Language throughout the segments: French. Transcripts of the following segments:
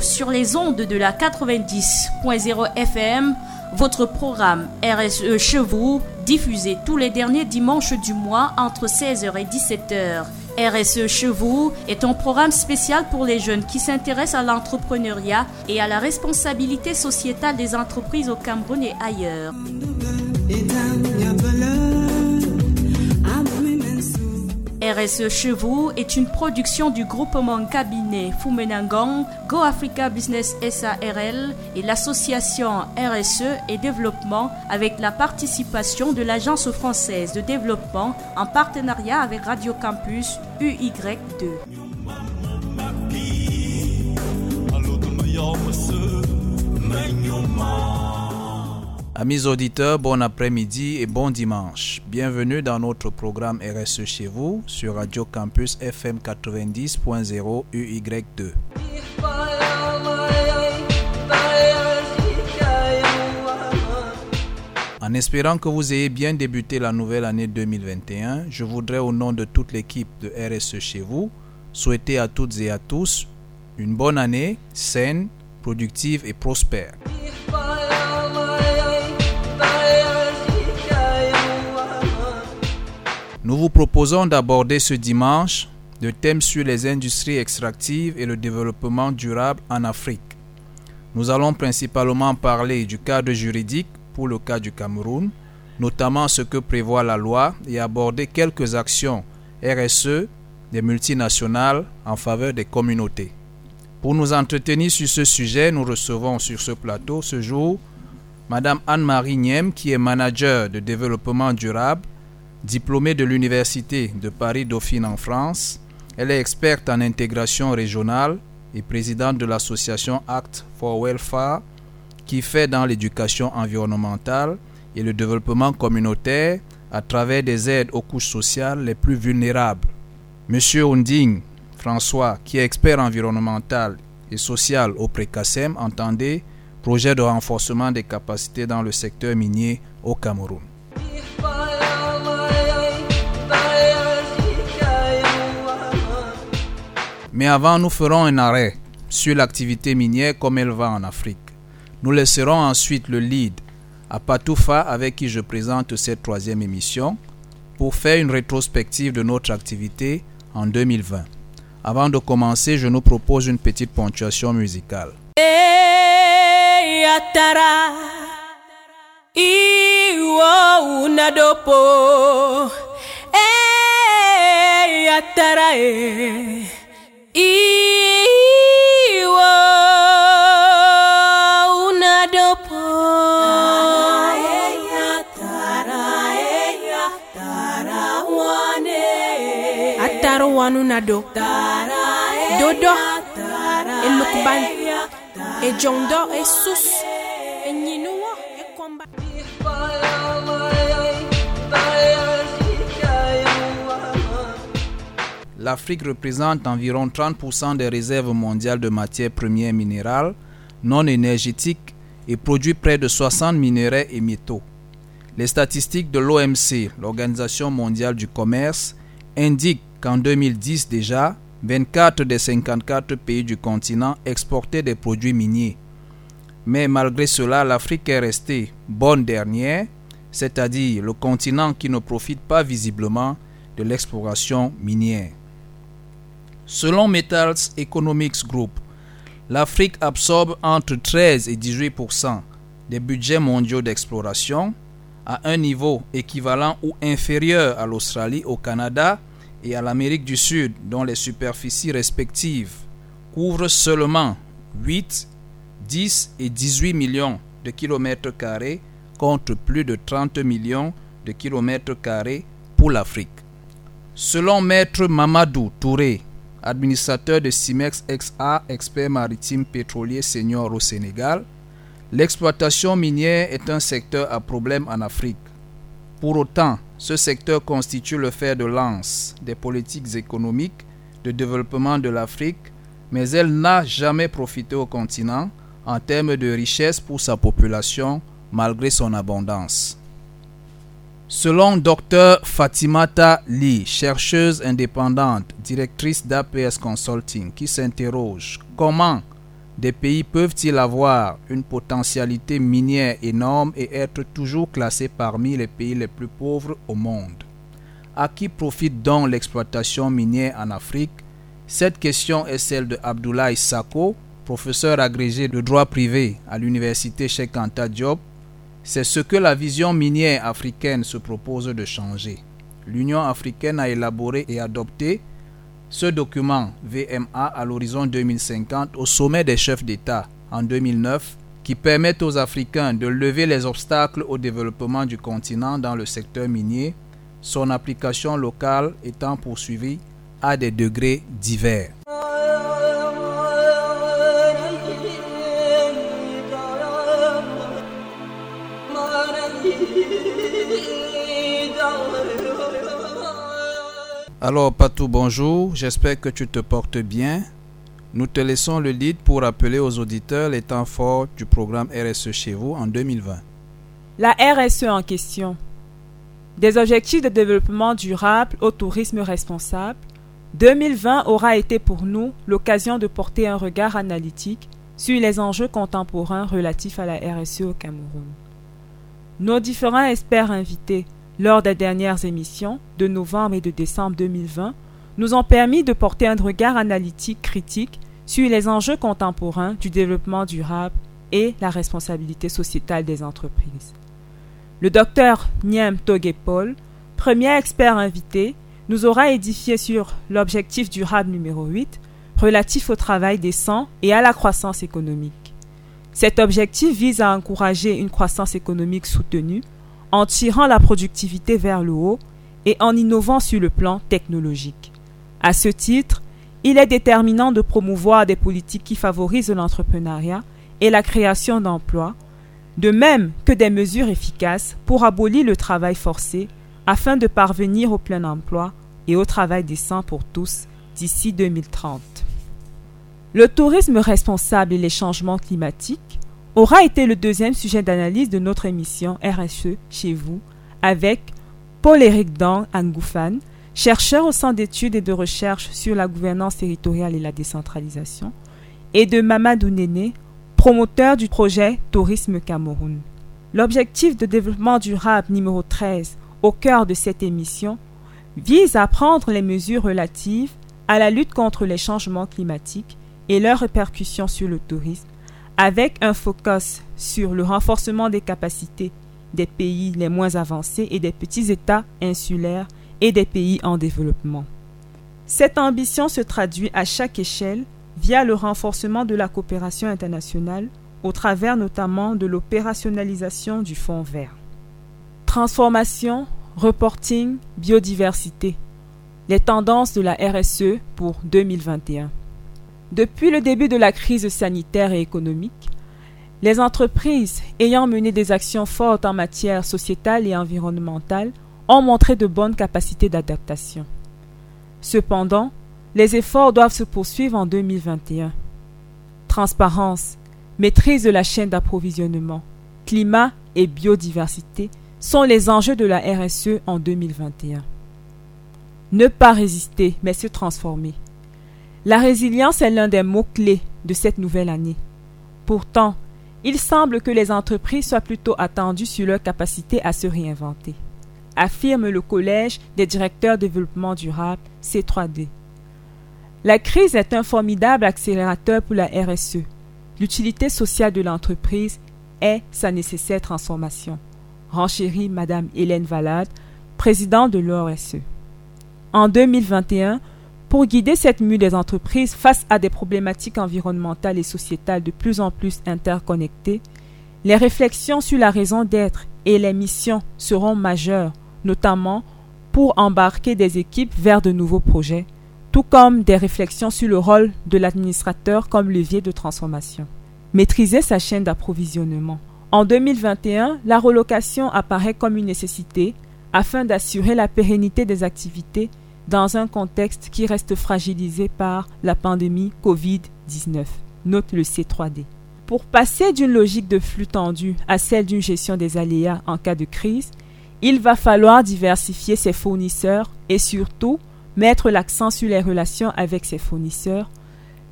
sur les ondes de la 90.0 FM, votre programme RSE chez diffusé tous les derniers dimanches du mois entre 16h et 17h. RSE chez est un programme spécial pour les jeunes qui s'intéressent à l'entrepreneuriat et à la responsabilité sociétale des entreprises au Cameroun et ailleurs. RSE chez vous est une production du groupement cabinet Fumenangang, Go Africa Business SARL et l'association RSE et développement avec la participation de l'Agence française de développement en partenariat avec Radio Campus UY2. Amis auditeurs, bon après-midi et bon dimanche. Bienvenue dans notre programme RSE chez vous sur Radio Campus FM 90.0 UY2. En espérant que vous ayez bien débuté la nouvelle année 2021, je voudrais au nom de toute l'équipe de RSE chez vous souhaiter à toutes et à tous une bonne année saine, productive et prospère. Nous vous proposons d'aborder ce dimanche le thème sur les industries extractives et le développement durable en Afrique. Nous allons principalement parler du cadre juridique pour le cas du Cameroun, notamment ce que prévoit la loi et aborder quelques actions RSE des multinationales en faveur des communautés. Pour nous entretenir sur ce sujet, nous recevons sur ce plateau ce jour Madame Anne-Marie Niem, qui est manager de développement durable Diplômée de l'Université de Paris-Dauphine en France, elle est experte en intégration régionale et présidente de l'association Act for Welfare qui fait dans l'éducation environnementale et le développement communautaire à travers des aides aux couches sociales les plus vulnérables. Monsieur Onding François, qui est expert environnemental et social au PRECASEM, entendait projet de renforcement des capacités dans le secteur minier au Cameroun. Mais avant, nous ferons un arrêt sur l'activité minière comme elle va en Afrique. Nous laisserons ensuite le lead à Patoufa avec qui je présente cette troisième émission pour faire une rétrospective de notre activité en 2020. Avant de commencer, je nous propose une petite ponctuation musicale. Iwo unadopo Atarwanu nado. Dodo Elukban Ejondo Esus L'Afrique représente environ 30% des réserves mondiales de matières premières minérales non énergétiques et produit près de 60 minéraux et métaux. Les statistiques de l'OMC, l'Organisation mondiale du commerce, indiquent qu'en 2010 déjà, 24 des 54 pays du continent exportaient des produits miniers. Mais malgré cela, l'Afrique est restée bonne dernière, c'est-à-dire le continent qui ne profite pas visiblement de l'exploration minière. Selon Metals Economics Group, l'Afrique absorbe entre 13 et 18% des budgets mondiaux d'exploration à un niveau équivalent ou inférieur à l'Australie, au Canada et à l'Amérique du Sud, dont les superficies respectives couvrent seulement 8, 10 et 18 millions de kilomètres carrés contre plus de 30 millions de kilomètres carrés pour l'Afrique. Selon Maître Mamadou Touré, administrateur de Cimex XA, expert maritime pétrolier senior au Sénégal, l'exploitation minière est un secteur à problème en Afrique. Pour autant, ce secteur constitue le fer de lance des politiques économiques de développement de l'Afrique, mais elle n'a jamais profité au continent en termes de richesse pour sa population malgré son abondance. Selon Dr Fatimata Lee, chercheuse indépendante, directrice d'APS Consulting, qui s'interroge comment Des pays peuvent-ils avoir une potentialité minière énorme et être toujours classés parmi les pays les plus pauvres au monde? À qui profite donc l'exploitation minière en Afrique? Cette question est celle de Abdoulaye Sako, professeur agrégé de droit privé à l'université Cheikh Anta Diop. C'est ce que la vision minière africaine se propose de changer. L'Union africaine a élaboré et adopté ce document VMA à l'horizon 2050 au sommet des chefs d'État en 2009 qui permet aux Africains de lever les obstacles au développement du continent dans le secteur minier, son application locale étant poursuivie à des degrés divers. Alors Patou, bonjour, j'espère que tu te portes bien. Nous te laissons le lead pour rappeler aux auditeurs les temps forts du programme RSE chez vous en 2020. La RSE en question. Des objectifs de développement durable au tourisme responsable. 2020 aura été pour nous l'occasion de porter un regard analytique sur les enjeux contemporains relatifs à la RSE au Cameroun. Nos différents experts invités lors des dernières émissions de novembre et de décembre 2020 nous ont permis de porter un regard analytique critique sur les enjeux contemporains du développement durable et la responsabilité sociétale des entreprises. Le docteur Niem Togepol, premier expert invité, nous aura édifié sur l'objectif durable numéro 8 relatif au travail décent et à la croissance économique. Cet objectif vise à encourager une croissance économique soutenue en tirant la productivité vers le haut et en innovant sur le plan technologique. À ce titre, il est déterminant de promouvoir des politiques qui favorisent l'entrepreneuriat et la création d'emplois, de même que des mesures efficaces pour abolir le travail forcé afin de parvenir au plein emploi et au travail décent pour tous d'ici 2030. Le tourisme responsable et les changements climatiques aura été le deuxième sujet d'analyse de notre émission RSE chez vous avec Paul-Éric Dang Angoufan, chercheur au Centre d'études et de recherche sur la gouvernance territoriale et la décentralisation, et de Mamadou Néné, promoteur du projet Tourisme Cameroun. L'objectif de développement durable numéro 13 au cœur de cette émission vise à prendre les mesures relatives à la lutte contre les changements climatiques et leurs répercussions sur le tourisme avec un focus sur le renforcement des capacités des pays les moins avancés et des petits États insulaires et des pays en développement. Cette ambition se traduit à chaque échelle via le renforcement de la coopération internationale au travers notamment de l'opérationnalisation du Fonds vert. Transformation, reporting, biodiversité. Les tendances de la RSE pour 2021. Depuis le début de la crise sanitaire et économique, les entreprises ayant mené des actions fortes en matière sociétale et environnementale ont montré de bonnes capacités d'adaptation. Cependant, les efforts doivent se poursuivre en 2021. Transparence, maîtrise de la chaîne d'approvisionnement, climat et biodiversité sont les enjeux de la RSE en 2021. Ne pas résister, mais se transformer. La résilience est l'un des mots-clés de cette nouvelle année. Pourtant, il semble que les entreprises soient plutôt attendues sur leur capacité à se réinventer, affirme le Collège des directeurs développement durable C3D. La crise est un formidable accélérateur pour la RSE. L'utilité sociale de l'entreprise est sa nécessaire transformation, renchérit Madame Hélène Valade, présidente de l'ORSE. En 2021, pour guider cette mue des entreprises face à des problématiques environnementales et sociétales de plus en plus interconnectées, les réflexions sur la raison d'être et les missions seront majeures, notamment pour embarquer des équipes vers de nouveaux projets, tout comme des réflexions sur le rôle de l'administrateur comme levier de transformation. Maîtriser sa chaîne d'approvisionnement. En 2021, la relocation apparaît comme une nécessité afin d'assurer la pérennité des activités dans un contexte qui reste fragilisé par la pandémie Covid-19. Note le C3D. Pour passer d'une logique de flux tendu à celle d'une gestion des aléas en cas de crise, il va falloir diversifier ses fournisseurs et surtout mettre l'accent sur les relations avec ses fournisseurs,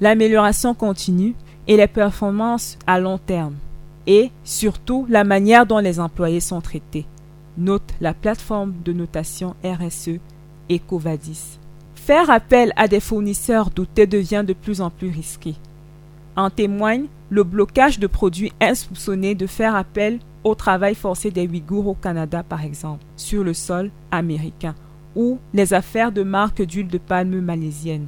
l'amélioration continue et les performances à long terme, et surtout la manière dont les employés sont traités, note la plateforme de notation RSE Faire appel à des fournisseurs doutés devient de plus en plus risqué. En témoigne le blocage de produits insoupçonnés de faire appel au travail forcé des Ouïghours au Canada, par exemple, sur le sol américain, ou les affaires de marques d'huile de palme malaisienne.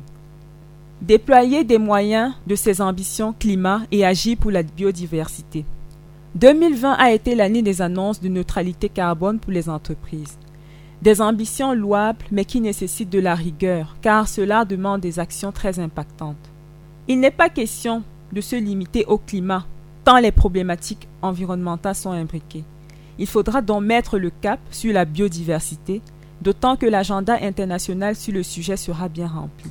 Déployer des moyens de ses ambitions climat et agir pour la biodiversité. 2020 a été l'année des annonces de neutralité carbone pour les entreprises. Des ambitions louables mais qui nécessitent de la rigueur car cela demande des actions très impactantes. Il n'est pas question de se limiter au climat tant les problématiques environnementales sont imbriquées. Il faudra donc mettre le cap sur la biodiversité, d'autant que l'agenda international sur le sujet sera bien rempli.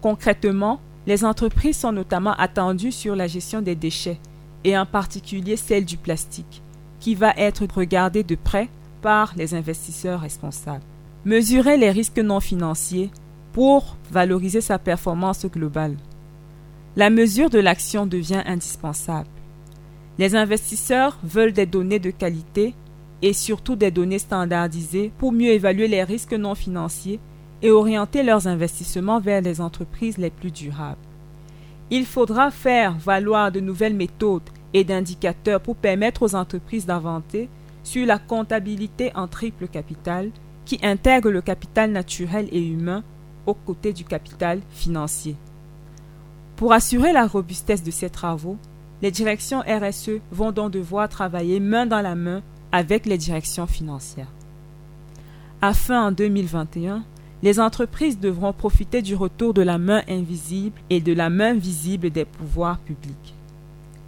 Concrètement, les entreprises sont notamment attendues sur la gestion des déchets, et en particulier celle du plastique, qui va être regardée de près par les investisseurs responsables. Mesurer les risques non financiers pour valoriser sa performance globale. La mesure de l'action devient indispensable. Les investisseurs veulent des données de qualité et surtout des données standardisées pour mieux évaluer les risques non financiers et orienter leurs investissements vers les entreprises les plus durables. Il faudra faire valoir de nouvelles méthodes et d'indicateurs pour permettre aux entreprises d'inventer sur la comptabilité en triple capital qui intègre le capital naturel et humain aux côtés du capital financier. Pour assurer la robustesse de ces travaux, les directions RSE vont donc devoir travailler main dans la main avec les directions financières. Afin en 2021 les entreprises devront profiter du retour de la main invisible et de la main visible des pouvoirs publics.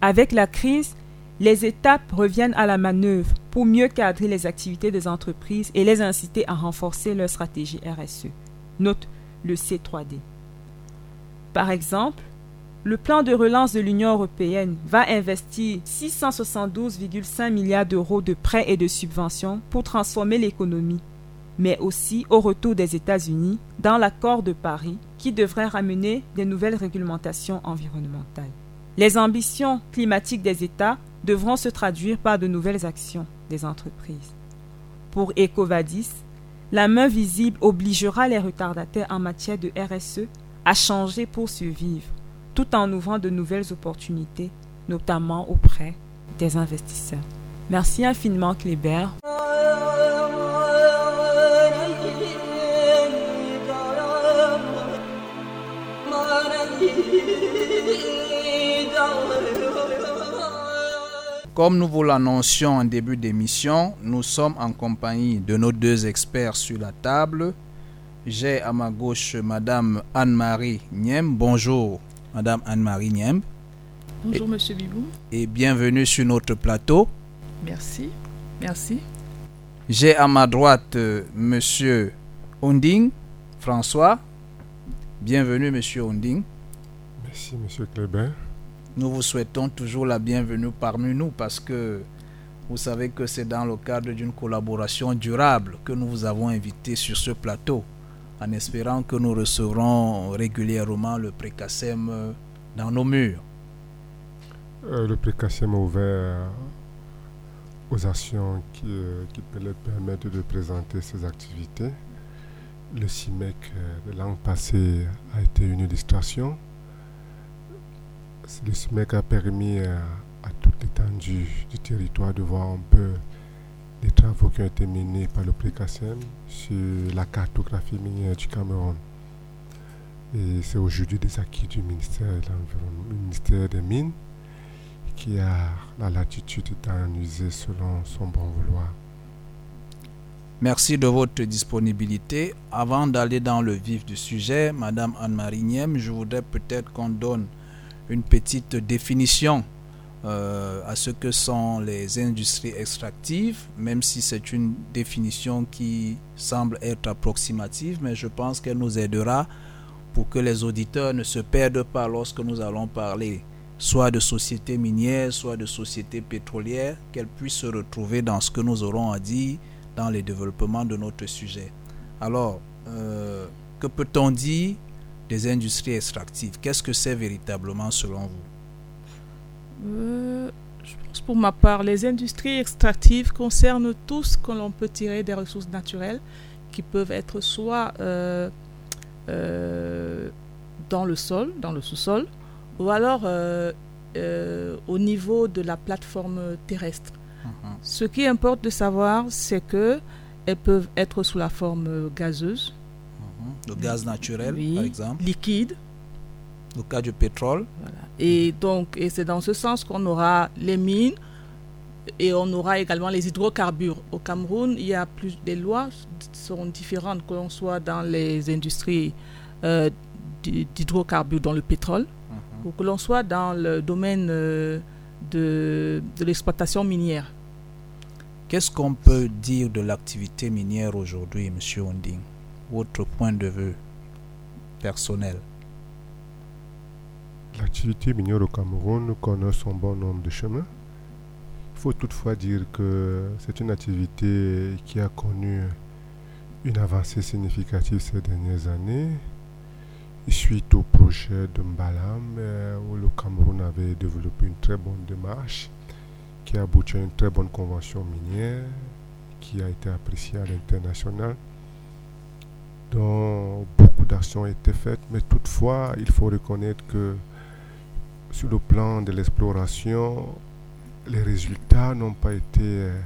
Avec la crise, les étapes reviennent à la manœuvre pour mieux cadrer les activités des entreprises et les inciter à renforcer leur stratégie RSE. Note le C3D. Par exemple, le plan de relance de l'Union européenne va investir 672,5 milliards d'euros de prêts et de subventions pour transformer l'économie mais aussi au retour des États-Unis dans l'accord de Paris qui devrait ramener des nouvelles réglementations environnementales. Les ambitions climatiques des États devront se traduire par de nouvelles actions des entreprises. Pour Ecovadis, la main visible obligera les retardataires en matière de RSE à changer pour survivre, tout en ouvrant de nouvelles opportunités, notamment auprès des investisseurs. Merci infiniment Kléber. Comme nous vous l'annoncions en début d'émission, nous sommes en compagnie de nos deux experts sur la table. J'ai à ma gauche Madame Anne-Marie Niem. Bonjour Madame Anne-Marie Niem. Bonjour Monsieur Bibou. Et bienvenue sur notre plateau. Merci. Merci. J'ai à ma droite euh, Monsieur Onding François. Bienvenue Monsieur Onding. Merci Monsieur Kleber. Nous vous souhaitons toujours la bienvenue parmi nous parce que vous savez que c'est dans le cadre d'une collaboration durable que nous vous avons invité sur ce plateau, en espérant que nous recevrons régulièrement le précassem dans nos murs. Euh, le précassem ouvert aux actions qui, euh, qui permettre de présenter ses activités. Le CIMEC euh, de l'an passé a été une illustration le SMEC a permis euh, à, toute l'étendue du territoire de voir un peu les travaux qui ont été menés par le PRICASEM sur la cartographie minière du Cameroun. Et c'est aujourd'hui des acquis du ministère, de ministère des Mines qui a la latitude d'analyser selon son bon vouloir. Merci de votre disponibilité. Avant d'aller dans le vif du sujet, Madame Anne-Marie Niem, je voudrais peut-être qu'on donne une petite définition euh, à ce que sont les industries extractives, même si c'est une définition qui semble être approximative, mais je pense qu'elle nous aidera pour que les auditeurs ne se perdent pas lorsque nous allons parler soit de sociétés minières, soit de sociétés pétrolières, qu'elles puissent se retrouver dans ce que nous aurons à dire dans le développement de notre sujet. Alors, euh, que peut-on dire des industries extractives. Qu'est-ce que c'est véritablement selon vous? Euh, je pense pour ma part, les industries extractives concernent tout ce que l'on peut tirer des ressources naturelles qui peuvent être soit euh, euh, dans le sol, dans le sous-sol, ou alors au niveau de la plateforme terrestre. Mhm. Ce qui importe de savoir, c'est que elles peuvent être sous la forme gazeuse, Le gaz naturel, Oui. par exemple, liquide, le cas du pétrole. et donc et c'est dans ce sens qu'on aura les mines et on aura également les hydrocarbures. Au Cameroun, il y a plus des lois sont différentes que l'on soit dans les industries euh, d'hy- d'hydrocarbures, dans le pétrole, Mhm. ou que l'on soit dans le domaine euh, de, de l'exploitation minière. Qu'est-ce qu'on peut dire de l'activité minière aujourd'hui, Monsieur Onding? Votre point de vue personnel. L'activité minière au Cameroun connaît son bon nombre de chemins. Il faut toutefois dire que c'est une activité qui a connu une avancée significative ces dernières années. Suite au projet de Mbalam, euh, où le Cameroun avait développé une très bonne démarche qui a abouti à une très bonne convention minière qui a été appréciée à l'international dont beaucoup d'actions ont été faites, mais toutefois, il faut reconnaître que sur le plan de l'exploration, les résultats n'ont pas été euh,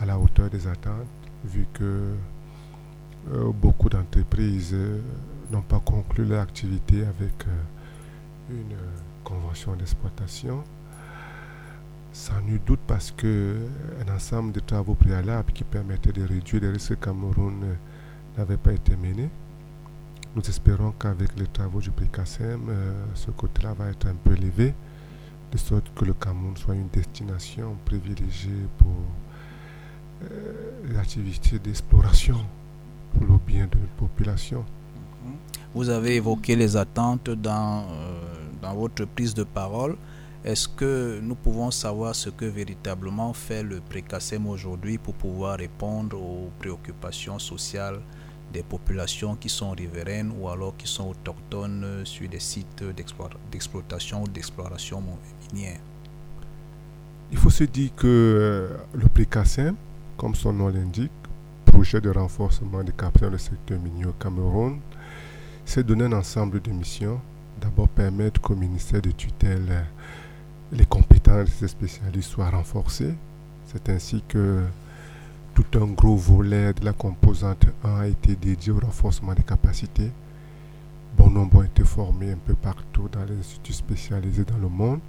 à la hauteur des attentes, vu que euh, beaucoup d'entreprises euh, n'ont pas conclu leur activité avec une convention d'exploitation. Sans nul doute parce que un ensemble de travaux préalables qui permettaient de réduire les risques Cameroun n'avait pas été mené. Nous espérons qu'avec les travaux du PRICASEM, euh, ce côté-là va être un peu élevé, de sorte que le Cameroun soit une destination privilégiée pour euh, l'activité d'exploration pour le bien de notre population. Vous avez évoqué les attentes dans, euh, dans votre prise de parole. Est-ce que nous pouvons savoir ce que véritablement fait le PRECASEM aujourd'hui pour pouvoir répondre aux préoccupations sociales des populations qui sont riveraines ou alors qui sont autochtones euh, sur des sites d'exploit- d'exploitation ou d'exploration minière Il faut se dire que euh, le PRICASEM, comme son nom l'indique, projet de renforcement des dans le secteur minier au Cameroun, s'est donné un ensemble de missions. D'abord permettre qu'au ministère de tutelle, euh, les compétences de ces spécialistes soient renforcées. C'est ainsi que tout un gros volet de la composante 1 a été dédié au renforcement des capacités. Bon nombre ont été formés un peu partout dans les instituts spécialisés dans le monde.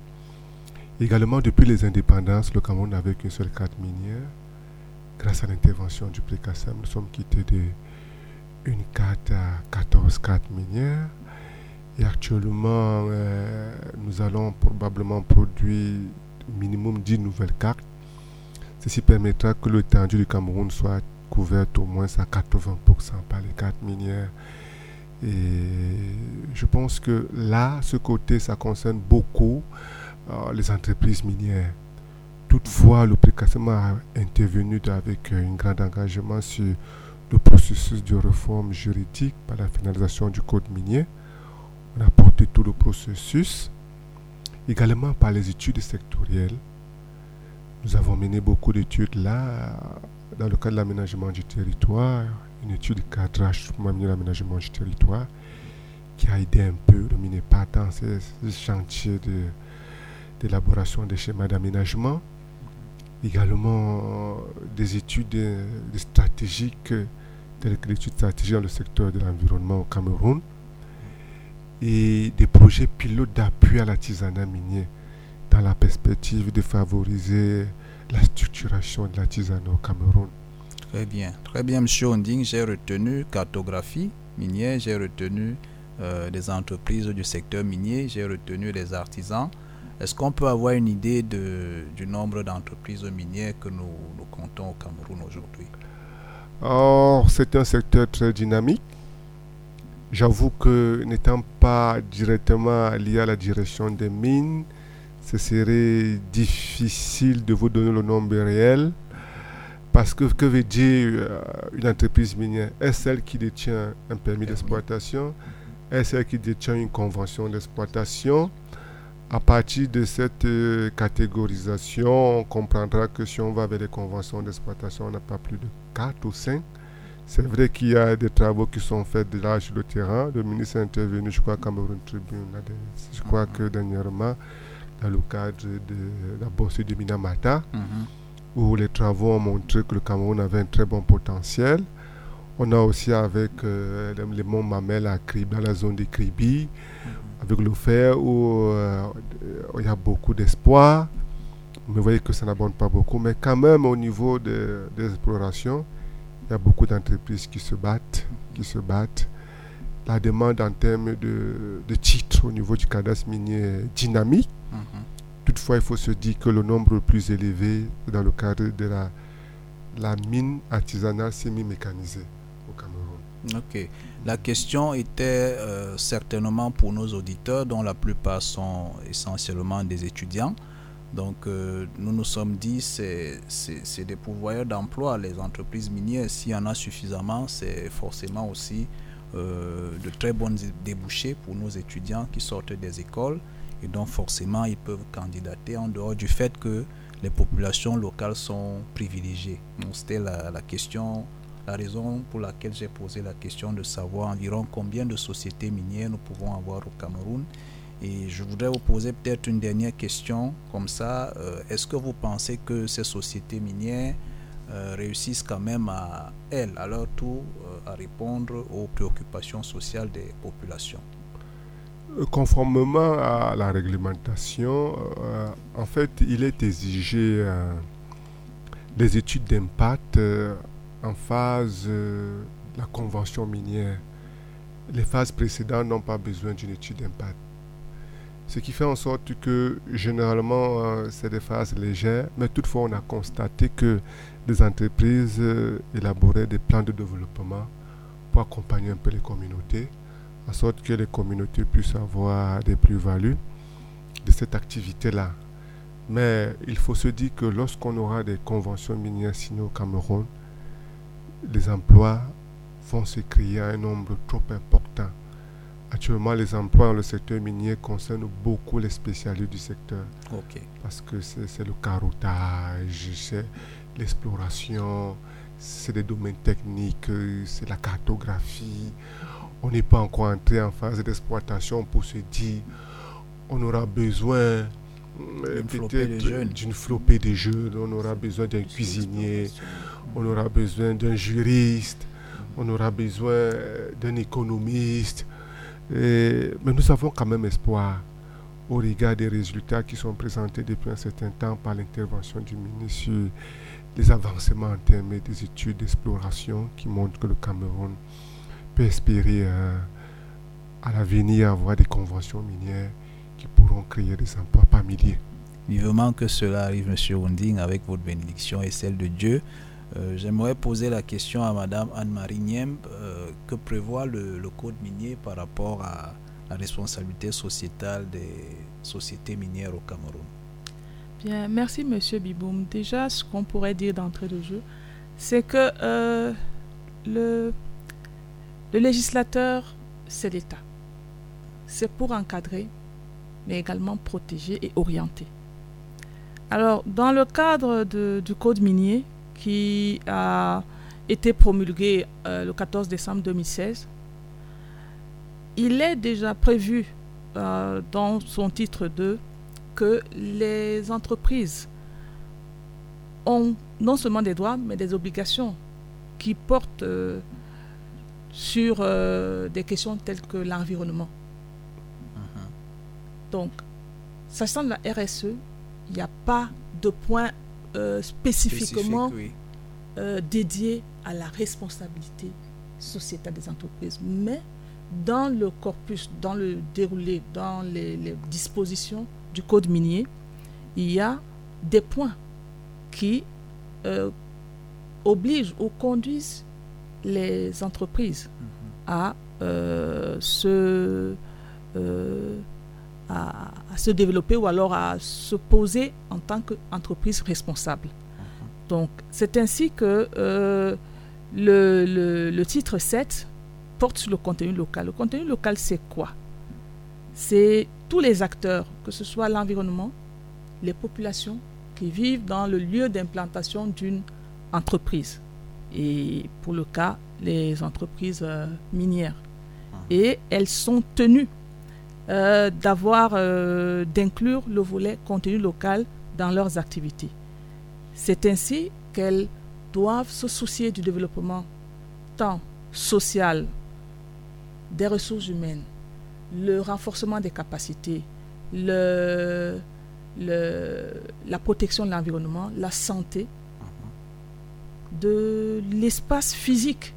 Également, depuis les indépendances, le Cameroun n'avait qu'une seule carte minière. Grâce à l'intervention du PRICASEM, nous sommes quittés de une carte à 14 cartes minières. Et actuellement, euh, nous allons probablement produire au minimum 10 nouvelles cartes. Ceci permettra que l'étendue du Cameroun soit couverte au moins à 80% par les cartes minières. Et je pense que là, ce côté, ça concerne beaucoup euh, les entreprises minières. Toutefois, le PRICASEM a intervenu avec euh, un grand engagement sur le processus de réforme juridique par la finalisation du code minier. On a porté tout le processus, également par les études sectorielles. Nous avons mené beaucoup d'études là, dans le cadre de l'aménagement du territoire, une étude de cadrage sur l'aménagement du territoire, qui a aidé un peu le MINEPA dans ces, chantiers de- d'élaboration des schémas d'aménagement. Également des études euh, stratégiques, telles que l'étude stratégique dans le secteur de l'environnement au Cameroun, et des projets pilotes d'appui à l'artisanat minier dans la perspective de favoriser la structuration de l'artisanat au Cameroun. Très bien, très bien, Monsieur Onding. J'ai retenu cartographie minière, j'ai retenu euh, des entreprises du secteur minier, j'ai retenu les artisans. Est-ce qu'on peut avoir une idée de, du nombre d'entreprises minières que nous, nous comptons au Cameroun aujourd'hui? Or, c'est un secteur très dynamique. J'avoue que n'étant pas directement lié à la direction des mines, ce serait difficile de vous donner le nombre réel. Parce que que veut dire euh, une entreprise minière? Est-ce celle qui détient un permis d'exploitation? Est-ce celle qui détient une convention d'exploitation? À partir de cette euh, catégorisation, on comprendra que si on va vers les conventions d'exploitation, on n'a pas plus de 4 ou 5. C'est vrai qu'il y a des travaux qui sont faits déjà sur le terrain. Le ministre est intervenu, je crois, à Cameroun Tribune. Je crois que dernièrement, dans le cadre de la bourse de Minamata, Mhm. où les travaux ont montré que le Cameroun avait un très bon potentiel. On a aussi avec euh, les- monts Mamel à Kribi, dans la zone de Kribi, avec le fer où euh, il y a beaucoup d'espoir. Vous voyez que ça n'abonde pas beaucoup. Mais quand même, au niveau de- des explorations, il y a beaucoup d'entreprises qui se battent, qui se battent. La demande en termes de, de titres au niveau du cadastre minier est dynamique. Mhm. Toutefois, il faut se dire que le nombre le plus élevé dans le cadre de la, la mine artisanale semi-mécanisée au Cameroun. Ok. La question était euh, certainement pour nos auditeurs, dont la plupart sont essentiellement des étudiants. Donc, euh, nous nous sommes dit, c'est des pourvoyeurs d'emploi, les entreprises minières. S'il y en a suffisamment, c'est forcément aussi euh, de très bonnes débouchés pour nos étudiants qui sortent des écoles. Et donc, forcément, ils peuvent candidater en dehors du fait que les populations locales sont privilégiées. C'était la, question la raison pour laquelle j'ai posé la question de savoir environ combien de sociétés minières nous pouvons avoir au Cameroun. Et je voudrais vous poser peut-être une dernière question comme ça. Euh, Est-ce que vous pensez que ces sociétés minières euh, réussissent quand même à, elles, à leur tour, euh, à répondre aux préoccupations sociales des populations? Conformément à la réglementation, euh, en fait, il est exigé euh, des études d'impact euh, en phase euh, la convention minière. Les phases précédentes n'ont pas besoin d'une étude d'impact. Ce qui fait en sorte que généralement c'est des phases légères, mais toutefois on a constaté que les entreprises élaboraient des plans de développement pour accompagner un peu les communautés, en sorte que les communautés puissent avoir des plus-values de cette activité-là. Mais il faut se dire que lorsqu'on aura des conventions minières signées au Cameroun, les emplois vont se créer à un nombre trop important. Actuellement, les emplois dans le secteur minier concernent beaucoup les spécialistes du secteur parce que c'est le carottage, c'est l'exploration, c'est des domaines techniques, c'est la cartographie. On n'est pas encore entré en phase d'exploitation pour se dire on aura besoin euh, D'une flopée de peut-être jeunes. d'une flopée de jeunes, on aura besoin d'un cuisinier, on aura besoin d'un juriste, on aura besoin euh, d'un économiste. Et- mais nous avons quand même espoir au regard des résultats qui sont présentés depuis un certain temps par l'intervention du ministre sur les avancements en termes des études d'exploration qui montrent que le Cameroun peut espérer euh, à l'avenir avoir des conventions minières qui pourront créer des emplois par milliers. Vivement que cela arrive, Monsieur Wonding, avec votre bénédiction et celle de Dieu. Euh, J'aimerais poser la question à Madame Anne-Marie Niemb. euh, que prévoit le, le code minier par rapport à la responsabilité sociétale des sociétés minières au Cameroun? Bien, merci Monsieur Biboum. Déjà, ce qu'on pourrait dire d'entrée de jeu, c'est que euh, le, le législateur, c'est l'État. C'est pour encadrer, mais également protéger et orienter. Alors, dans le cadre du Code minier qui a été promulgué euh, le 14 décembre 2016, il est déjà prévu euh, dans son titre 2 que les entreprises ont non seulement des droits, mais des obligations qui portent euh, sur euh, des questions telles que l'environnement. Donc, sachant de la RSE, il n'y a pas de point euh, spécifiquement Spécifique, oui. euh, dédié à la responsabilité sociétale des entreprises. Mais dans le corpus, dans le déroulé, dans les, les dispositions du code minier, il y a des points qui euh, obligent ou conduisent les entreprises à euh, se euh, à, à se développer ou alors à se poser en tant qu'entreprise responsable. Donc, c'est ainsi que euh, le, le- le titre 7 porte sur le contenu local. Le contenu local, c'est quoi? C'est tous les acteurs, que ce soit l'environnement, les populations qui vivent dans le lieu d'implantation d'une entreprise. Et pour le cas, les entreprises euh, minières. Ah. Et elles sont tenues euh, d'avoir, euh, d'inclure le volet contenu local dans leurs activités. C'est ainsi qu'elles doivent se soucier du développement tant social, des ressources humaines, le renforcement des capacités, le, le- la protection de l'environnement, la santé, de l'espace physique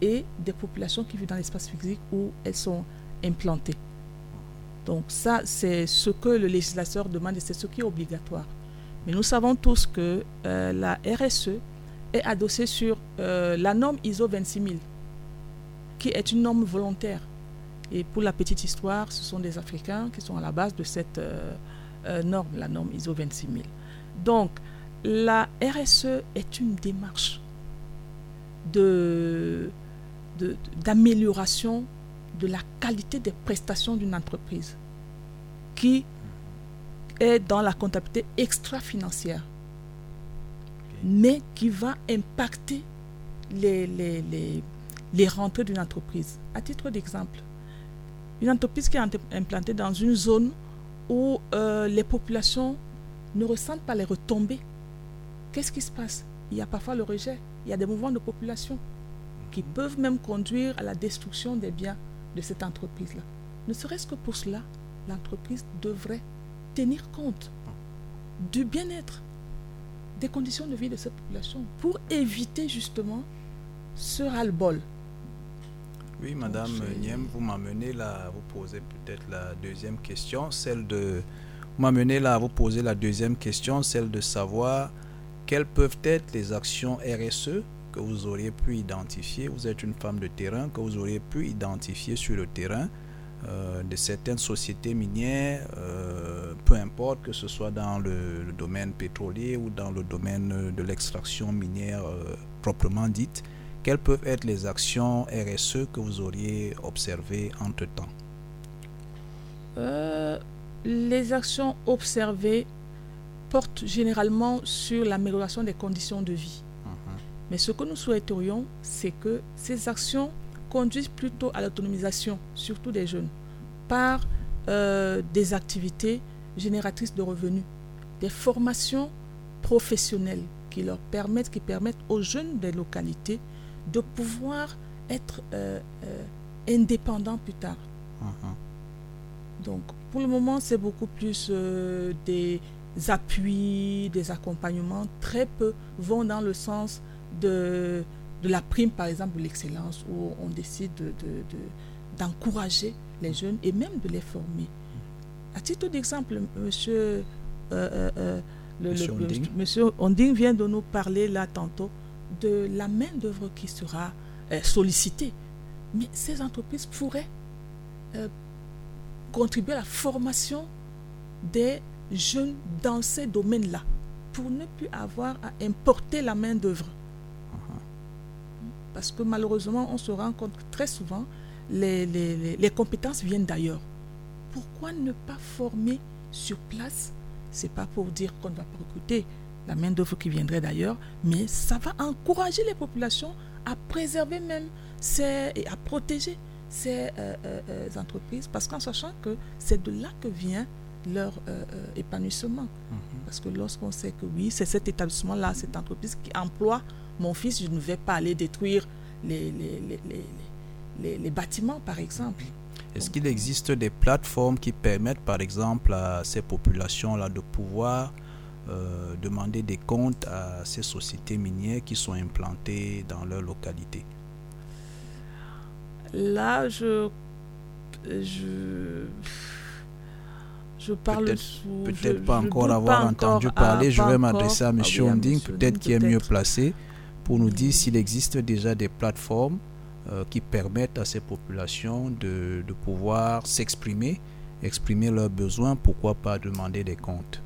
et des populations qui vivent dans l'espace physique où elles sont implantées. Donc ça, c'est ce que le législateur demande et c'est ce qui est obligatoire. Mais nous savons tous que euh, la RSE est adossée sur euh, la norme ISO 26000, qui est une norme volontaire. Et pour la petite histoire, ce sont des Africains qui sont à la base de cette euh, norme, la norme ISO 26000. Donc, la RSE est une démarche de, de- d'amélioration de la qualité des prestations d'une entreprise qui est dans la comptabilité extra-financière, mais qui va impacter les, les, les, les rentrées d'une entreprise. À titre d'exemple, une entreprise qui est implantée dans une zone où euh, les populations ne ressentent pas les retombées, qu'est-ce qui se passe? Il y a parfois le rejet, il y a des mouvements de population qui peuvent même conduire à la destruction des biens de cette entreprise-là. Ne serait-ce que pour cela, l'entreprise devrait tenir compte du bien-être, des conditions de vie de cette population, pour éviter justement ce ras-le-bol. Oui, Madame Niem, vous m'amenez là à vous poser peut-être la deuxième question, celle de vous m'amenez là à vous poser la deuxième question, celle de savoir quelles peuvent être les actions RSE que vous auriez pu identifier? Vous êtes une femme de terrain que vous auriez pu identifier sur le terrain euh, de certaines sociétés minières, euh, peu importe que ce soit dans le, domaine pétrolier ou dans le domaine de l'extraction minière euh, proprement dite. Quelles peuvent être les actions RSE que vous auriez observées entre-temps? Euh, les actions observées portent généralement sur l'amélioration des conditions de vie. Mais ce que nous souhaiterions, c'est que ces actions conduisent plutôt à l'autonomisation, surtout des jeunes, par euh, des activités génératrices de revenus, des formations professionnelles qui leur permettent, qui permettent aux jeunes des localités de pouvoir être euh, euh, indépendants plus tard. Mhm. Donc, pour le moment, c'est beaucoup plus euh, des appuis, des accompagnements. Très peu vont dans le sens de, de la prime, par exemple, de l'excellence, où on décide de- de- de- d'encourager les jeunes et même de les former. À titre d'exemple, monsieur, euh, euh, euh, le- Monsieur le- Onding. monsieur Onding vient de nous parler là tantôt de la main-d'œuvre qui sera euh, sollicitée. Mais ces entreprises pourraient contribuer à la formation des jeunes dans ces domaines-là pour ne plus avoir à importer la main-d'œuvre. Parce que malheureusement, on se rend compte que très souvent, les, compétences viennent d'ailleurs. Pourquoi ne pas former sur place? C'est pas pour dire qu'on ne va pas recruter la main-d'œuvre qui viendrait d'ailleurs, mais ça va encourager les populations à préserver même et à protéger ces euh, euh, euh, entreprises, parce qu'en sachant que c'est de là que vient leur euh, euh, épanouissement. Parce que lorsqu'on sait que oui, c'est cet établissement-là, cette entreprise qui emploie mon fils, je ne vais pas aller détruire les, les, les, les- les- les bâtiments, par exemple. Est-ce qu'il existe des plateformes qui permettent, par exemple, à ces populations-là de pouvoir euh, demander des comptes à ces sociétés minières qui sont implantées dans leur localité? Là, je. Je. Je parle Peut-être- sous. Peut-être je- pas je encore avoir pas entendu encore- parler. ah, Je vais m'adresser à M. Ah oui, à Onding, peut-être qui est mieux placé pour nous dire s'il existe déjà des plateformes euh, qui permettent à ces populations de, de pouvoir s'exprimer, exprimer leurs besoins, pourquoi pas demander des comptes.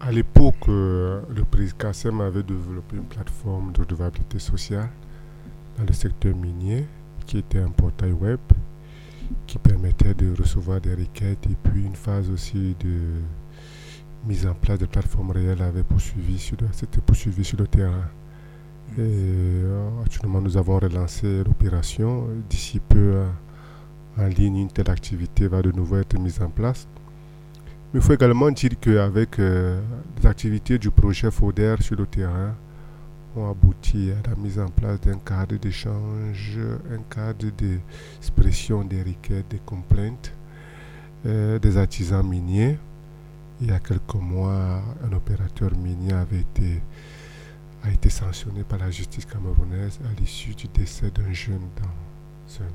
À l'époque, euh, le président Kassem avait développé une plateforme de redevabilité sociale dans le secteur minier qui était un portail web. Qui permettait de recevoir des requêtes et puis une phase aussi de mise en place de plateformes réelles avait poursuivi sur c'était poursuivi sur le terrain. Et euh, actuellement, nous avons relancé l'opération. D'ici peu, en ligne, une telle activité va de nouveau être mise en place. Mais il faut également dire qu'avec euh, les activités du projet FODER sur le terrain, ont abouti à la mise en place d'un cadre d'échange, un cadre d'expression des requêtes, des complaintes euh, des artisans miniers. Il y a quelques mois, un opérateur minier avait été, a été sanctionné par la justice camerounaise à l'issue du décès d'un jeune dans,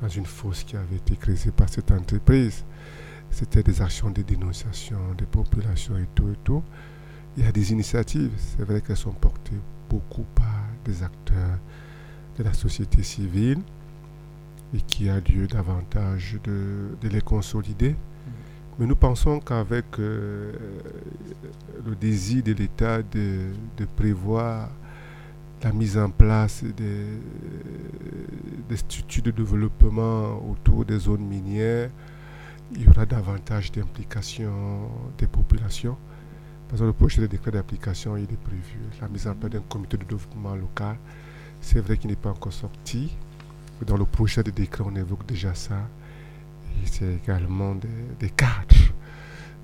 dans une fosse qui avait été créée par cette entreprise. C'était des actions de dénonciation des populations et tout et tout il y a des initiatives, c'est vrai qu'elles sont portées beaucoup par des acteurs de la société civile et qui a lieu davantage de, les consolider. Mm. Mais nous pensons qu'avec euh, le désir de l'État de, prévoir la mise en place des, des, structures de développement autour des zones minières, il y aura davantage d'implication des populations. Parce que le projet de décret d'application, il est prévu. La mise en place d'un comité de développement local, c'est vrai qu'il n'est pas encore sorti. Dans le projet de décret, on évoque déjà ça. Et c'est également des, cadres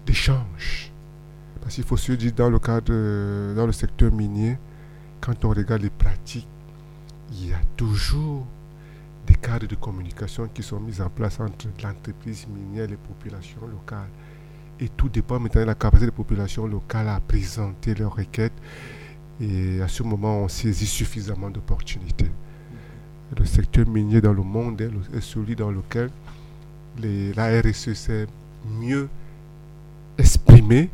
d'échange. Parce qu'il faut se dire, dans le cadre, dans le secteur minier, quand on regarde les pratiques, il y a toujours des cadres de communication qui sont mis en place entre l'entreprise minière et les populations locales. Et tout dépend maintenant de la capacité des populations locales à présenter leurs requêtes. Et à ce moment, on saisit suffisamment d'opportunités. Le secteur minier dans le monde est, celui dans lequel la RSE s'est mieux exprimée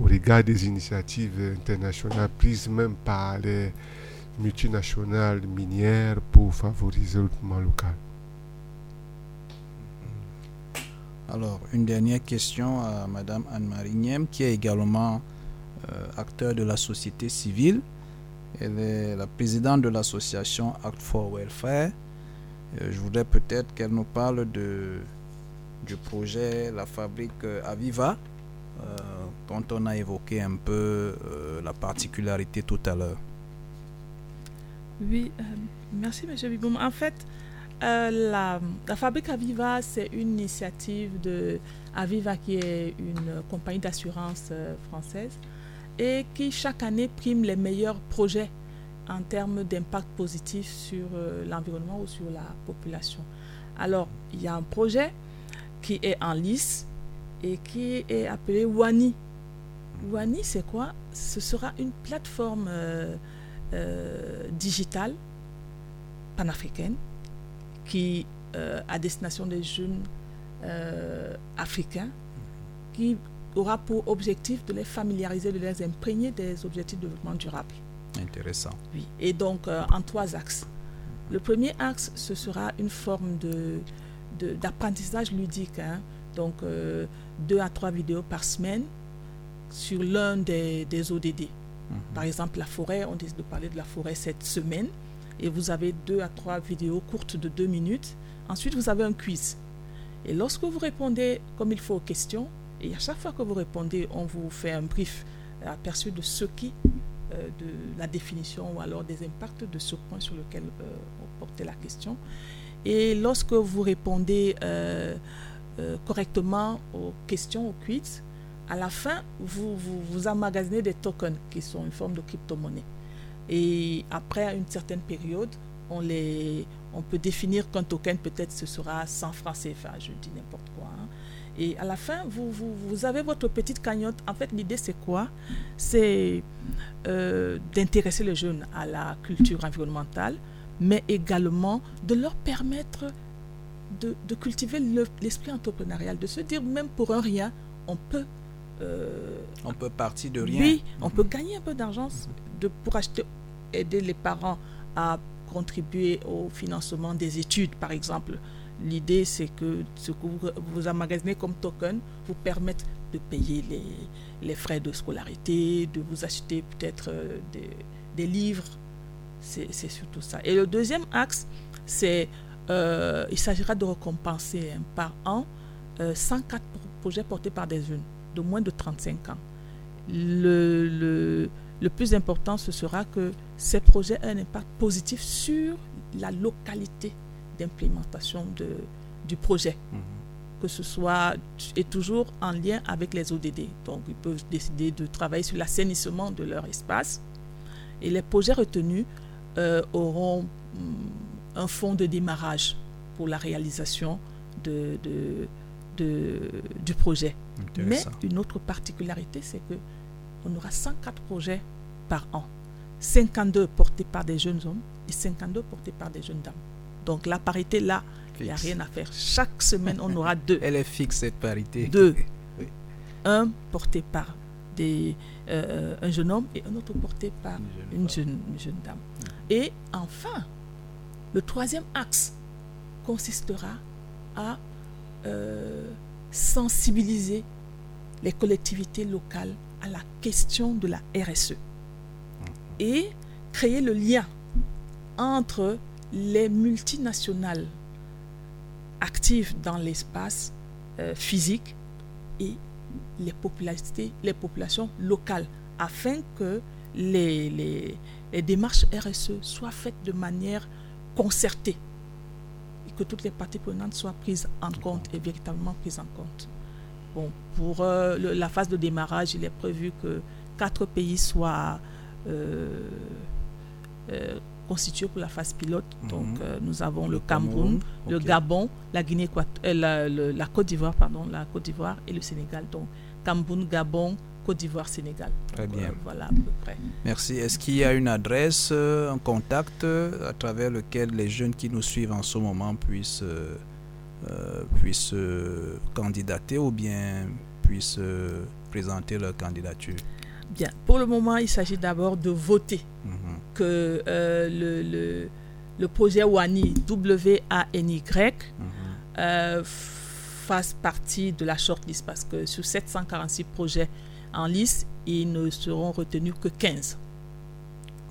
au regard des initiatives internationales prises même par les multinationales minières pour favoriser le développement local. Alors, une dernière question à Madame Anne-Marie Niem, qui est également euh, acteur de la société civile. Elle est la présidente de l'association Act for Welfare. Euh, je voudrais peut-être qu'elle nous parle de, du projet La Fabrique Aviva, euh, dont on a évoqué un peu la particularité tout à l'heure. Oui, merci M. Biboum. En fait, euh, la, Fabrique Aviva, c'est une initiative de Aviva qui est une compagnie d'assurance euh, française et qui chaque année prime les meilleurs projets en termes d'impact positif sur euh, l'environnement ou sur la population. Alors, il y a un projet qui est en lice et qui est appelé Wani. Wani, c'est quoi? Ce sera une plateforme digitale panafricaine qui, euh, à destination des jeunes euh, africains, qui aura pour objectif de les familiariser, de les imprégner des objectifs de développement durable. Intéressant. Oui, et donc euh, en trois axes. Le premier axe, ce sera une forme de, d'apprentissage ludique. Hein. Donc, deux à trois vidéos par semaine sur l'un des, des ODD. Mhm. Par exemple, la forêt, on décide de parler de la forêt cette semaine et vous avez deux à trois vidéos courtes de deux minutes. Ensuite, vous avez un quiz. Et lorsque vous répondez comme il faut aux questions, et à chaque fois que vous répondez, on vous fait un brief aperçu de ce qui, euh, de la définition ou alors des impacts de ce point sur lequel euh, on portait la question. Et lorsque vous répondez euh, correctement aux questions, aux quiz, à la fin, vous, vous, vous amagasinez des tokens qui sont une forme de crypto-monnaie. Et après une certaine période, on, les, on peut définir qu'un token, peut-être ce sera 100 francs CFA, je dis n'importe quoi. Hein. Et à la fin, vous, vous, vous, avez votre petite cagnotte. En fait, l'idée, c'est quoi? C'est euh, d'intéresser les jeunes à la culture environnementale, mais également de leur permettre de, de cultiver l'esprit entrepreneurial, de se dire, même pour un rien, on peut... Euh, on peut partir de rien. Oui, on peut gagner un peu d'argent de, pour acheter, aider les parents à contribuer au financement des études, par exemple. L'idée, c'est que ce que vous, vous amagasinez comme token vous permette de payer les, les frais de scolarité, de vous acheter peut-être euh, des, des, livres. C'est surtout ça. Et le deuxième axe, c'est euh, il s'agira de récompenser hein, par an 104 projets portés par des jeunes de moins de 35 ans. Le, le, le plus important, ce sera que ces projets aient un impact positif sur la localité d'implémentation du projet. Mhm. Que ce soit et toujours en lien avec les ODD. Donc, ils peuvent décider de travailler sur l'assainissement de leur espace. Et les projets retenus euh, auront mm, un fonds de démarrage pour la réalisation de, de, du projet. Mais une autre particularité, c'est que on aura 104 projets par an. 52 portés par des jeunes hommes et 52 portés par des jeunes dames. Donc la parité là, il n'y a rien à faire. Chaque semaine, on aura deux. Elle est fixe cette parité. Deux. Un porté par des, euh, un jeune homme et un autre porté par une jeune, jeune, dame. Et enfin, le troisième axe consistera à euh, sensibiliser les collectivités locales à la question de la RSE et créer le lien entre les multinationales actives dans l'espace euh, physique et les, populations locales afin que les, les, démarches RSE soient faites de manière concertée que toutes les parties prenantes soient prises en compte et véritablement prises en compte. Bon, pour euh, la phase de démarrage, il est prévu que quatre pays soient euh, euh, constitués pour la phase pilote. Mhm. Donc, nous avons le, Cameroun, le Gabon, la Guinée, la, la Côte d'Ivoire, pardon, la Côte d'Ivoire et le Sénégal. Donc, Cameroun, Gabon, Côte d'Ivoire, Sénégal. Très bien. voilà à peu près. Merci. Est-ce qu'il y a une adresse, un contact à travers lequel les jeunes qui nous suivent en ce moment puissent euh, puissent candidater ou bien puissent présenter leur candidature? Bien, pour le moment, il s'agit d'abord de voter mhm. que euh, le, le, le, projet WANI, W-A-N-Y, mhm. euh, fasse partie de la shortlist parce que sur 746 projets en liste, ils ne seront retenus que 15.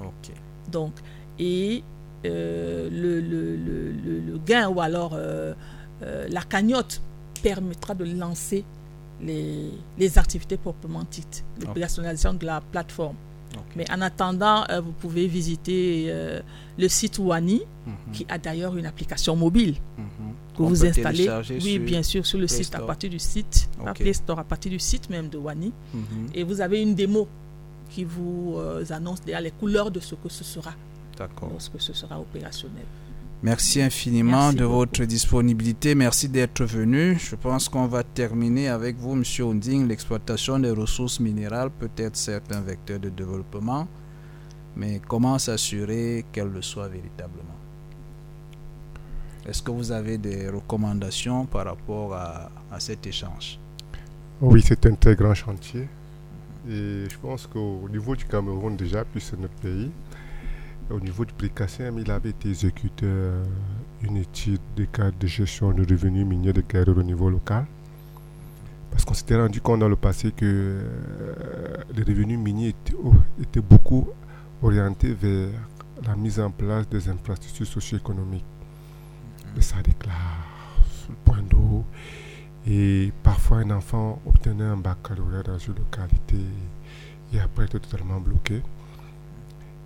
Ok. Donc, et le, le, le, gain ou alors euh, la cagnotte permettra de lancer les, les activités proprement dites, l'opérationnalisation de la plateforme. Mais en attendant, euh, vous pouvez visiter euh, le site Wani, mhm. qui a d'ailleurs une application mobile mhm. Vous installez. Oui, bien sûr, sur le site, à partir du site, Play Store, à partir du site même de Wani. Mhm. Et vous avez une démo qui vous annonce déjà les couleurs de ce que ce sera lorsque ce sera opérationnel. Merci infiniment de votre disponibilité. Merci d'être venu. Je pense qu'on va terminer avec vous, Monsieur Onding. L'exploitation des ressources minérales peut être certes un vecteur de développement, mais comment s'assurer qu'elle le soit véritablement? Est-ce que vous avez des recommandations par rapport à, à cet échange? Oui, c'est un très grand chantier. Et je pense qu'au niveau du Cameroun déjà, puis c'est notre pays, au niveau du précassem, il avait été exécuté euh, une étude des cas de gestion de revenus miniers de carrière au niveau local. Parce qu'on s'était rendu compte dans le passé que euh, les revenus miniers étaient, beaucoup orientés vers la mise en place des infrastructures socio-économiques. Le déclare le point d'eau. Et parfois, un enfant obtenait un baccalauréat dans une localité et après était totalement bloqué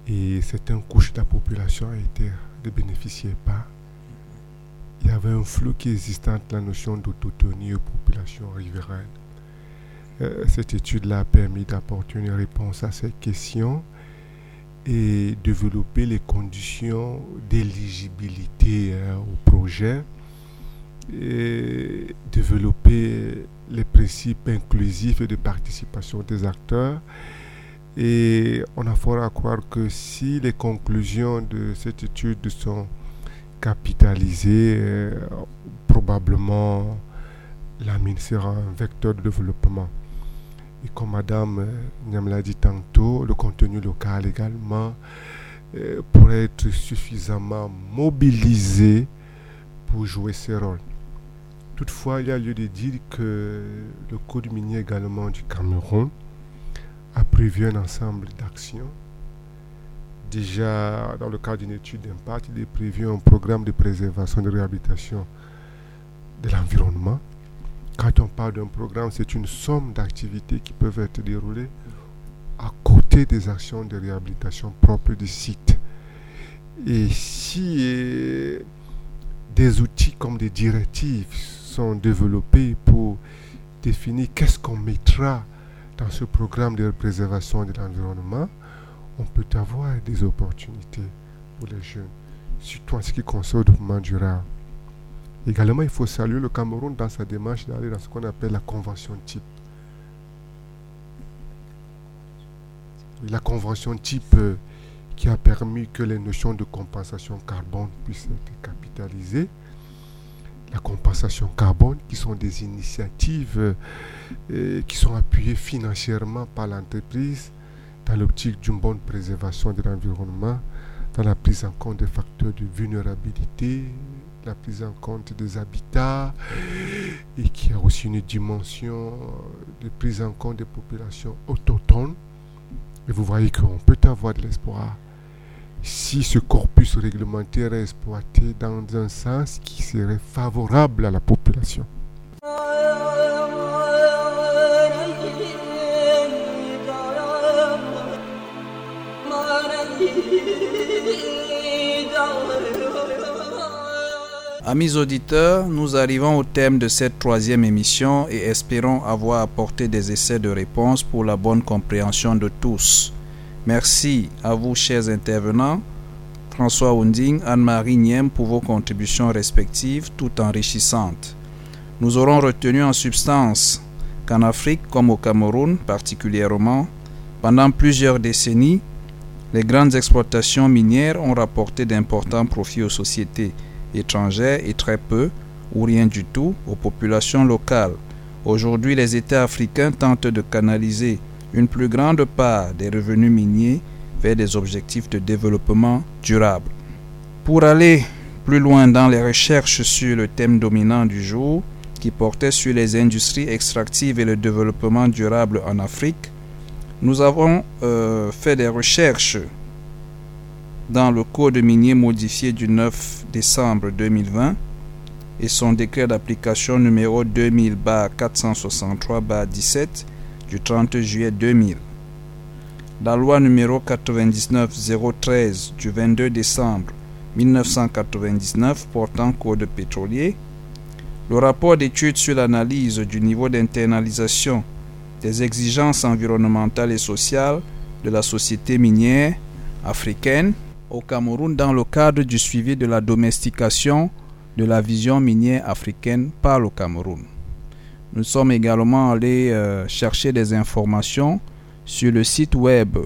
et certaines couches de la population ne bénéficiaient pas. Il y avait un flou qui existait entre la notion d'autonomie aux populations riveraines. Euh, cette étude-là a permis d'apporter une réponse à ces questions et développer les conditions d'éligibilité euh, au projet et développer les principes inclusifs de participation des acteurs et on a fort à croire que si les conclusions de cette étude sont capitalisées, euh, probablement la mine sera un vecteur de développement. Et comme Madame euh, Niam l'a dit tantôt, le contenu local également euh, pourrait être suffisamment mobilisé pour jouer ce rôle. Toutefois, il y a lieu de dire que le Code minier également du Cameroun a prévu un ensemble d'actions déjà, dans le cadre d'une étude d'impact, il est prévu un programme de préservation et de réhabilitation de l'environnement. Quand on parle d'un programme, c'est une somme d'activités qui peuvent être déroulées à côté des actions de réhabilitation propres du site. Et si euh, des outils comme des directives sont développés pour définir qu'est-ce qu'on mettra dans ce programme de préservation de l'environnement, on peut avoir des opportunités pour les jeunes, surtout en ce qui concerne le développement durable. Également, il faut saluer le Cameroun dans sa démarche d'aller dans ce qu'on appelle la convention type. La convention type euh, qui a permis que les notions de compensation carbone puissent être capitalisées. La compensation carbone, qui sont des initiatives euh, qui sont appuyées financièrement par l'entreprise dans l'optique d'une bonne préservation de l'environnement, dans la prise en compte des facteurs de vulnérabilité, la prise en compte des habitats, et qui a aussi une dimension de prise en compte des populations autochtones. Et vous voyez qu'on peut avoir de l'espoir si ce corpus réglementaire est exploité dans un sens qui serait favorable à la population. Amis auditeurs, nous arrivons au thème de cette troisième émission et espérons avoir apporté des essais de réponse pour la bonne compréhension de tous. Merci à vous, chers intervenants, François Hunding, Anne-Marie Niem, pour vos contributions respectives, tout enrichissantes. Nous aurons retenu en substance qu'en Afrique, comme au Cameroun particulièrement, pendant plusieurs décennies, les grandes exploitations minières ont rapporté d'importants profits aux sociétés étrangères et très peu, ou rien du tout, aux populations locales. Aujourd'hui, les États africains tentent de canaliser une plus grande part des revenus miniers vers des objectifs de développement durable. Pour aller plus loin dans les recherches sur le thème dominant du jour, qui portait sur les industries extractives et le développement durable en Afrique, nous avons euh, fait des recherches dans le Code minier modifié du 9 décembre 2020 et son décret d'application numéro 2000-463-17 du 30 juillet 2000. La loi numéro 99-013 du 22 décembre 1999 portant code pétrolier, le rapport d'étude sur l'analyse du niveau d'internalisation des exigences environnementales et sociales de la société minière africaine au Cameroun dans le cadre du suivi de la domestication de la vision minière africaine par le Cameroun. Nous sommes également allés euh, chercher des informations sur le site web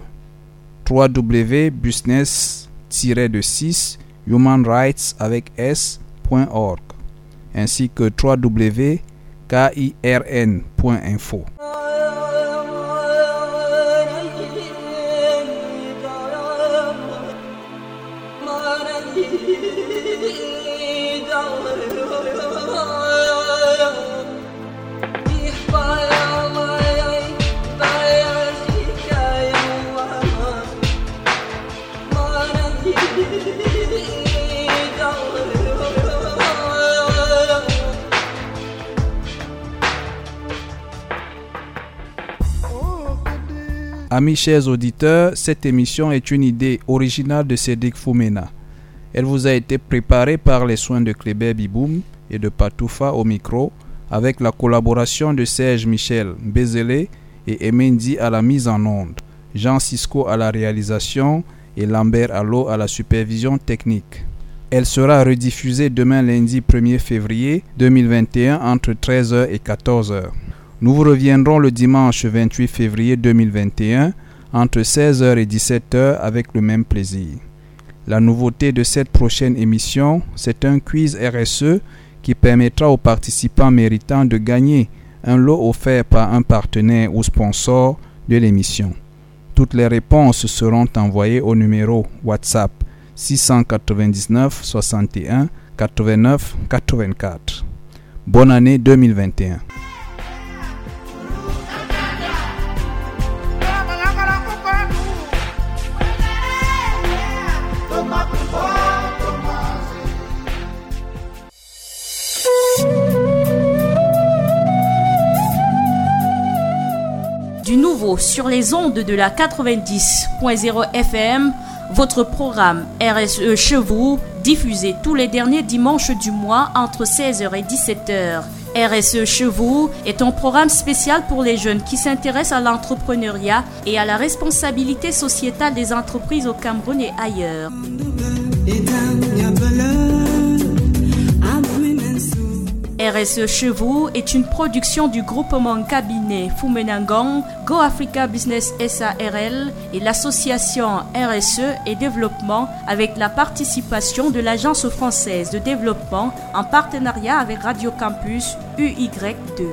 www.business-de-6 humanrights avec s.org ainsi que www.kirn.info. Amis chers auditeurs, cette émission est une idée originale de Cédric Foumena. Elle vous a été préparée par les soins de Kléber Biboum et de Patoufa au micro, avec la collaboration de Serge Michel Bézélé et Emendi à la mise en onde, Jean Cisco à la réalisation et Lambert Allo à la supervision technique. Elle sera rediffusée demain lundi 1er février 2021 entre 13h et 14h. Nous vous reviendrons le dimanche 28 février 2021 entre 16h et 17h avec le même plaisir. La nouveauté de cette prochaine émission, c'est un quiz RSE qui permettra aux participants méritants de gagner un lot offert par un partenaire ou sponsor de l'émission. Toutes les réponses seront envoyées au numéro WhatsApp 699 61 89 84. Bonne année 2021. Sur les ondes de la 90.0 FM, votre programme RSE chez diffusé tous les derniers dimanches du mois entre 16h et 17h. RSE chez est un programme spécial pour les jeunes qui s'intéressent à l'entrepreneuriat et à la responsabilité sociétale des entreprises au Cameroun et ailleurs. RSE chez vous est une production du groupement cabinet Fumenangong, Go Africa Business SARL et l'association RSE et développement avec la participation de l'Agence française de développement en partenariat avec Radio Campus UY2.